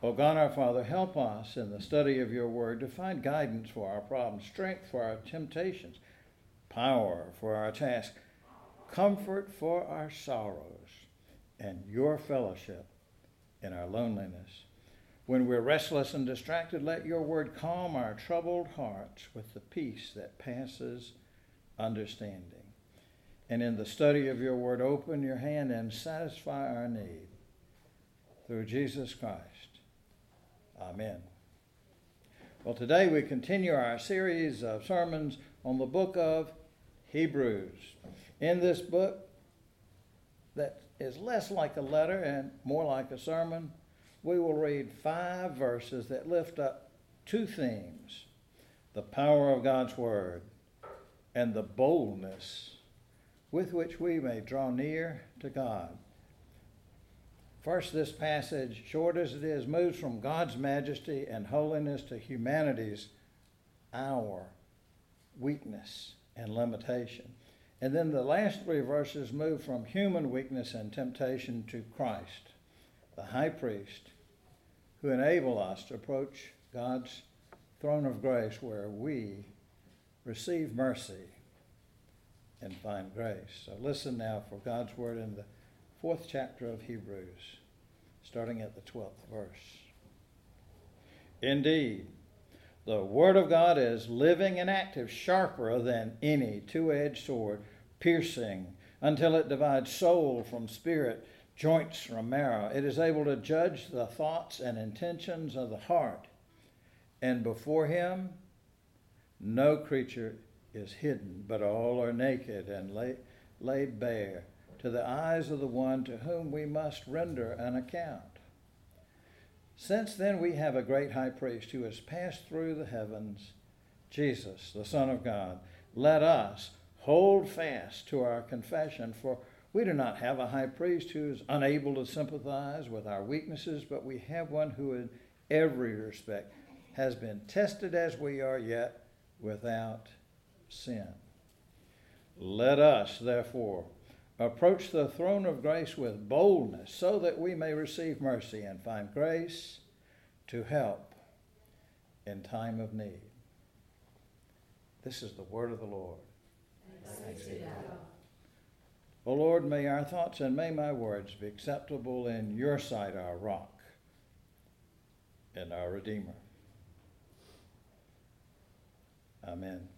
O God our Father, help us in the study of your word to find guidance for our problems, strength for our temptations, power for our task, comfort for our sorrows, and your fellowship in our loneliness. When we're restless and distracted, let your word calm our troubled hearts with the peace that passes understanding. And in the study of your word, open your hand and satisfy our need through Jesus Christ Amen. Well, today we continue our series of sermons on the book of Hebrews. In this book, that is less like a letter and more like a sermon, we will read five verses that lift up two themes the power of God's Word and the boldness with which we may draw near to God. First, this passage, short as it is, moves from God's majesty and holiness to humanity's, our weakness and limitation. And then the last three verses move from human weakness and temptation to Christ, the high priest, who enable us to approach God's throne of grace where we receive mercy and find grace. So listen now for God's word in the fourth chapter of Hebrews starting at the 12th verse. Indeed, the Word of God is living and active, sharper than any two edged sword, piercing until it divides soul from spirit, joints from marrow. It is able to judge the thoughts and intentions of the heart. And before Him, no creature is hidden, but all are naked and lay, laid bare to the eyes of the one to whom we must render an account. Since then we have a great high priest who has passed through the heavens, Jesus, the Son of God. Let us hold fast to our confession, for we do not have a high priest who is unable to sympathize with our weaknesses, but we have one who, in every respect, has been tested as we are, yet without sin. Let us, therefore, approach the throne of grace with boldness so that we may receive mercy and find grace to help in time of need. This is the word of the Lord. Thanks O Lord, may our thoughts and may my words be acceptable in your sight, our rock and our Redeemer. Amen.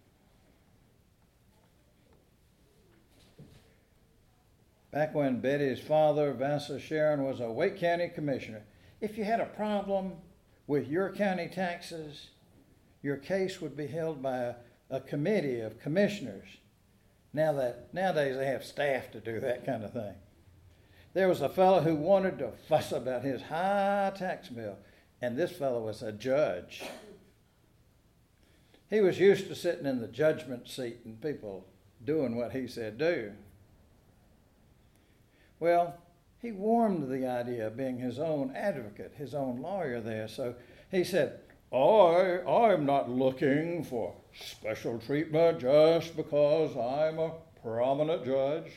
Back when Betty's father, Vassar Sharon, was a Wake County commissioner. If you had a problem with your county taxes, your case would be held by a, a committee of commissioners. Now that nowadays they have staff to do that kind of thing. There was a fellow who wanted to fuss about his high tax bill, and this fellow was a judge. He was used to sitting in the judgment seat and people doing what he said do. Well, he warmed the idea of being his own advocate, his own lawyer there. So he said, I, I'm not looking for special treatment just because I'm a prominent judge.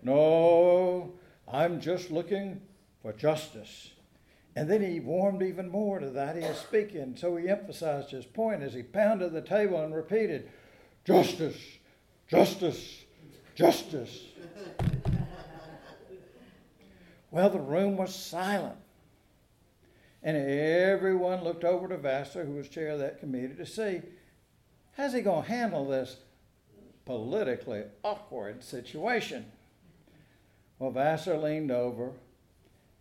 No, I'm just looking for justice. And then he warmed even more to that. He of speaking. So he emphasized his point as he pounded the table and repeated, Justice, justice, justice. Well, the room was silent. And everyone looked over to Vassar, who was chair of that committee, to see how's he going to handle this politically awkward situation. Well, Vassar leaned over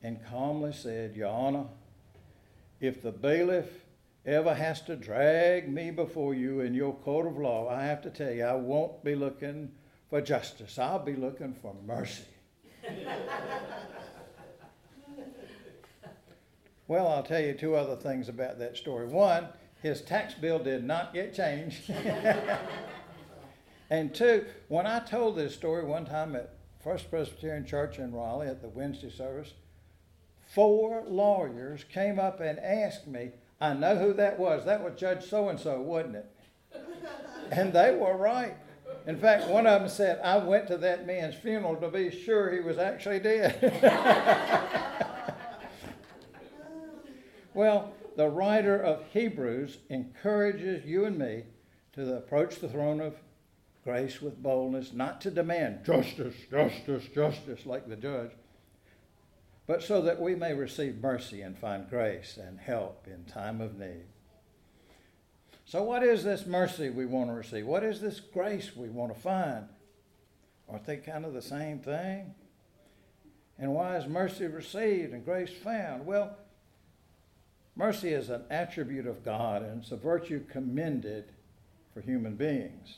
and calmly said, Your Honor, if the bailiff ever has to drag me before you in your court of law, I have to tell you, I won't be looking for justice. I'll be looking for mercy. Well, I'll tell you two other things about that story. One, his tax bill did not get changed. and two, when I told this story one time at First Presbyterian Church in Raleigh at the Wednesday service, four lawyers came up and asked me, I know who that was. That was Judge so and so, wasn't it? and they were right. In fact, one of them said, I went to that man's funeral to be sure he was actually dead. Well, the writer of Hebrews encourages you and me to approach the throne of grace with boldness, not to demand justice, justice, justice like the judge, but so that we may receive mercy and find grace and help in time of need. So, what is this mercy we want to receive? What is this grace we want to find? Aren't they kind of the same thing? And why is mercy received and grace found? Well, mercy is an attribute of God and it's a virtue commended for human beings.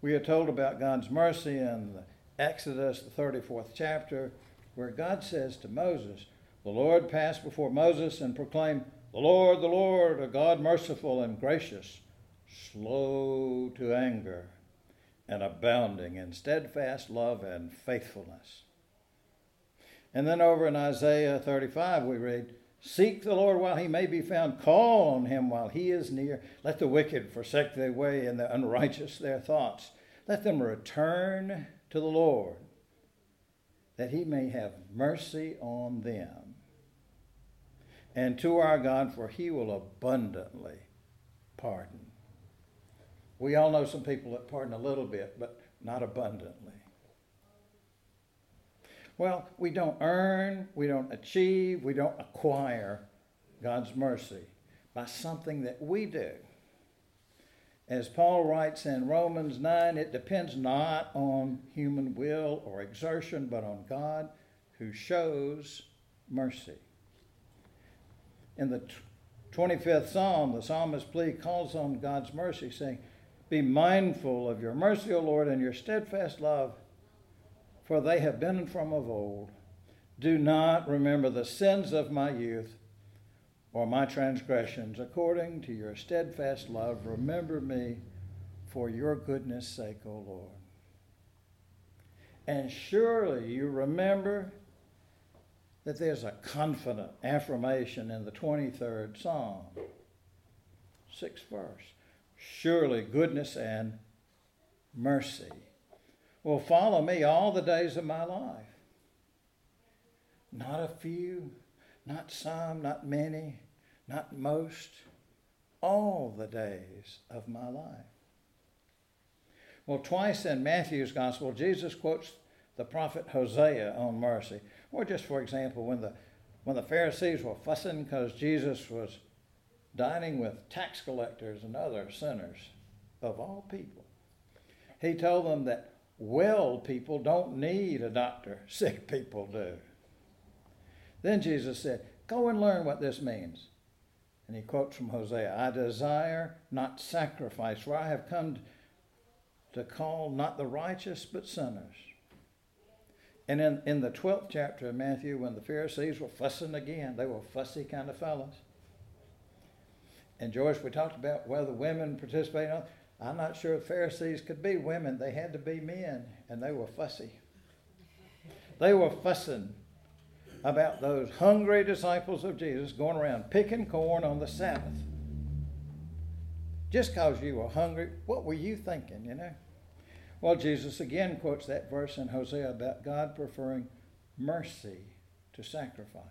We are told about God's mercy in Exodus, the 34th chapter, where God says to Moses, The Lord passed before Moses and proclaimed, The Lord, the Lord, a God merciful and gracious, slow to anger, and abounding in steadfast love and faithfulness. And then over in Isaiah 35, we read, Seek the Lord while he may be found. Call on him while he is near. Let the wicked forsake their way and the unrighteous their thoughts. Let them return to the Lord, that he may have mercy on them. And to our God, for he will abundantly pardon. We all know some people that pardon a little bit, but not abundantly. Well, we don't earn, we don't achieve, we don't acquire God's mercy by something that we do. As Paul writes in Romans 9, it depends not on human will or exertion, but on God who shows mercy. In the 25th Psalm, the psalmist's plea calls on God's mercy, saying, Be mindful of your mercy, O Lord, and your steadfast love for they have been from of old. Do not remember the sins of my youth or my transgressions. According to your steadfast love, remember me for your goodness' sake, O Lord. And surely you remember that there's a confident affirmation in the 23rd Psalm, sixth verse. Surely goodness and mercy will follow me all the days of my life. Not a few, not some, not many, not most, all the days of my life. Well, twice in Matthew's gospel, Jesus quotes the prophet Hosea on mercy. Or just for example, when the when the Pharisees were fussing because Jesus was dining with tax collectors and other sinners of all people, he told them that well people don't need a doctor, sick people do. Then Jesus said, Go and learn what this means. And he quotes from Hosea I desire not sacrifice, for I have come to call not the righteous, but sinners. And in, in the 12th chapter of Matthew, when the Pharisees were fussing again, they were fussy kind of fellows. And Joyce, we talked about whether women participated. I'm not sure if Pharisees could be women. They had to be men, and they were fussy. They were fussing about those hungry disciples of Jesus going around picking corn on the Sabbath. Just because you were hungry, what were you thinking, you know? Well, Jesus again quotes that verse in Hosea about God preferring mercy to sacrifice.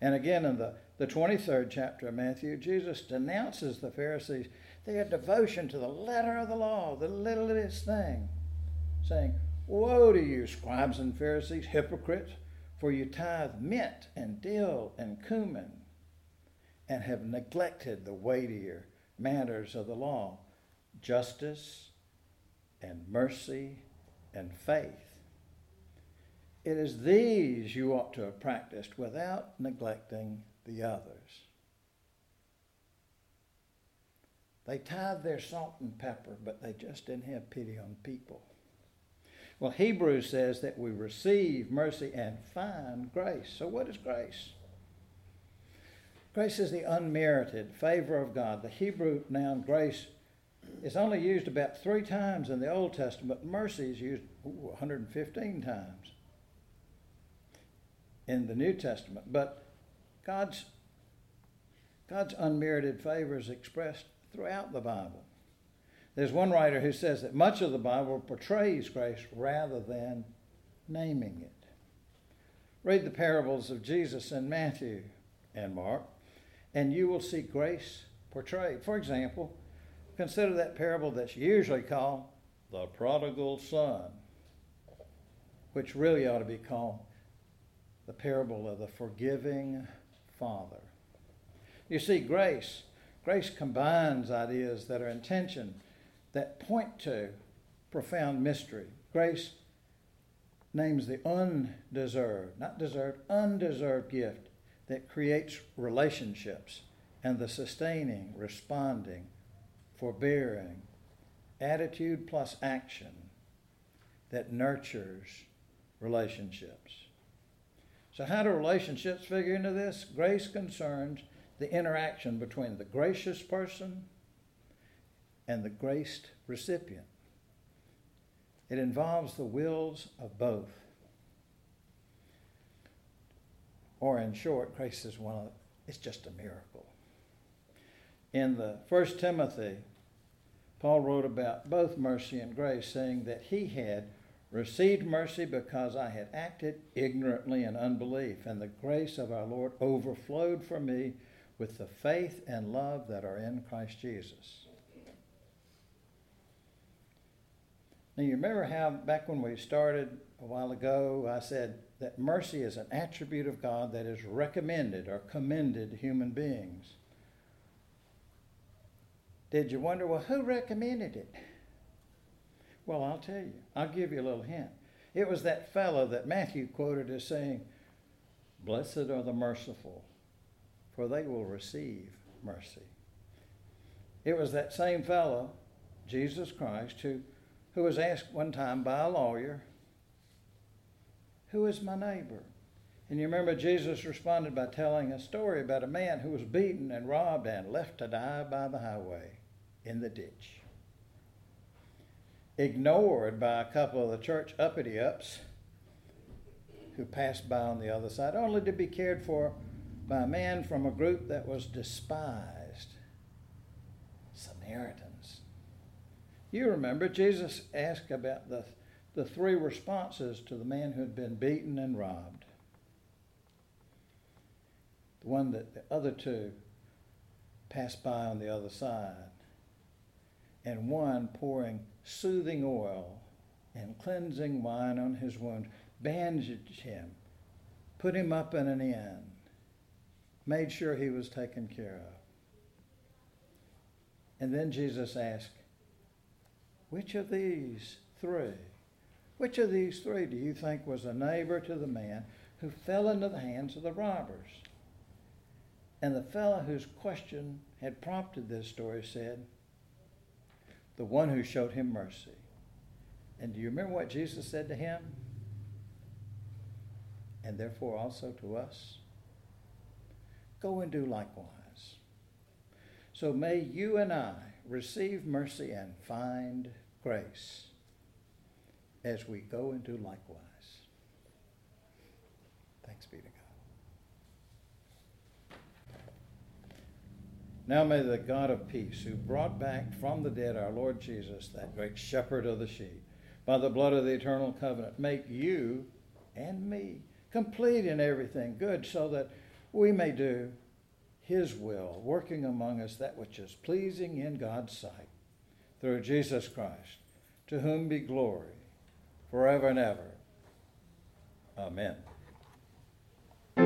And again in the, the 23rd chapter of Matthew, Jesus denounces the Pharisees their devotion to the letter of the law, the littlest thing, saying, Woe to you, scribes and Pharisees, hypocrites, for you tithe mint and dill and cumin, and have neglected the weightier matters of the law, justice and mercy and faith. It is these you ought to have practiced without neglecting the others. They tithed their salt and pepper, but they just didn't have pity on people. Well, Hebrews says that we receive mercy and find grace. So, what is grace? Grace is the unmerited favor of God. The Hebrew noun grace is only used about three times in the Old Testament. Mercy is used ooh, 115 times in the New Testament. But God's, God's unmerited favor is expressed throughout the Bible. There's one writer who says that much of the Bible portrays grace rather than naming it. Read the parables of Jesus in Matthew and Mark, and you will see grace portrayed. For example, consider that parable that's usually called the prodigal son, which really ought to be called the parable of the forgiving father. You see, grace, grace combines ideas that are intention, that point to profound mystery. Grace names the undeserved, not deserved, undeserved gift that creates relationships and the sustaining, responding, forbearing, attitude plus action that nurtures relationships. So, how do relationships figure into this? Grace concerns the interaction between the gracious person and the graced recipient. It involves the wills of both. Or, in short, grace is one of, it's just a miracle. In the First Timothy, Paul wrote about both mercy and grace, saying that he had received mercy because I had acted ignorantly in unbelief, and the grace of our Lord overflowed for me with the faith and love that are in Christ Jesus. Now, you remember how back when we started a while ago, I said that mercy is an attribute of God that is recommended or commended human beings. Did you wonder, well, who recommended it? Well, I'll tell you. I'll give you a little hint. It was that fellow that Matthew quoted as saying, Blessed are the merciful, for they will receive mercy. It was that same fellow, Jesus Christ, who, who was asked one time by a lawyer, Who is my neighbor? And you remember Jesus responded by telling a story about a man who was beaten and robbed and left to die by the highway in the ditch. Ignored by a couple of the church uppity ups who passed by on the other side, only to be cared for by a man from a group that was despised Samaritans. You remember Jesus asked about the, the three responses to the man who had been beaten and robbed. The one that the other two passed by on the other side, and one pouring soothing oil and cleansing wine on his wound, bandaged him, put him up in an inn made sure he was taken care of. And then Jesus asked, Which of these three, which of these three do you think was a neighbor to the man who fell into the hands of the robbers? And the fellow whose question had prompted this story said, The one who showed him mercy. And do you remember what Jesus said to him? And therefore also to us? Go and do likewise. So may you and I receive mercy and find grace as we go and do likewise. Thanks be to God. Now may the God of peace, who brought back from the dead our Lord Jesus, that great shepherd of the sheep, by the blood of the eternal covenant, make you and me complete in everything good, so that we may do his will, working among us that which is pleasing in God's sight, through Jesus Christ, to whom be glory forever and ever. Amen.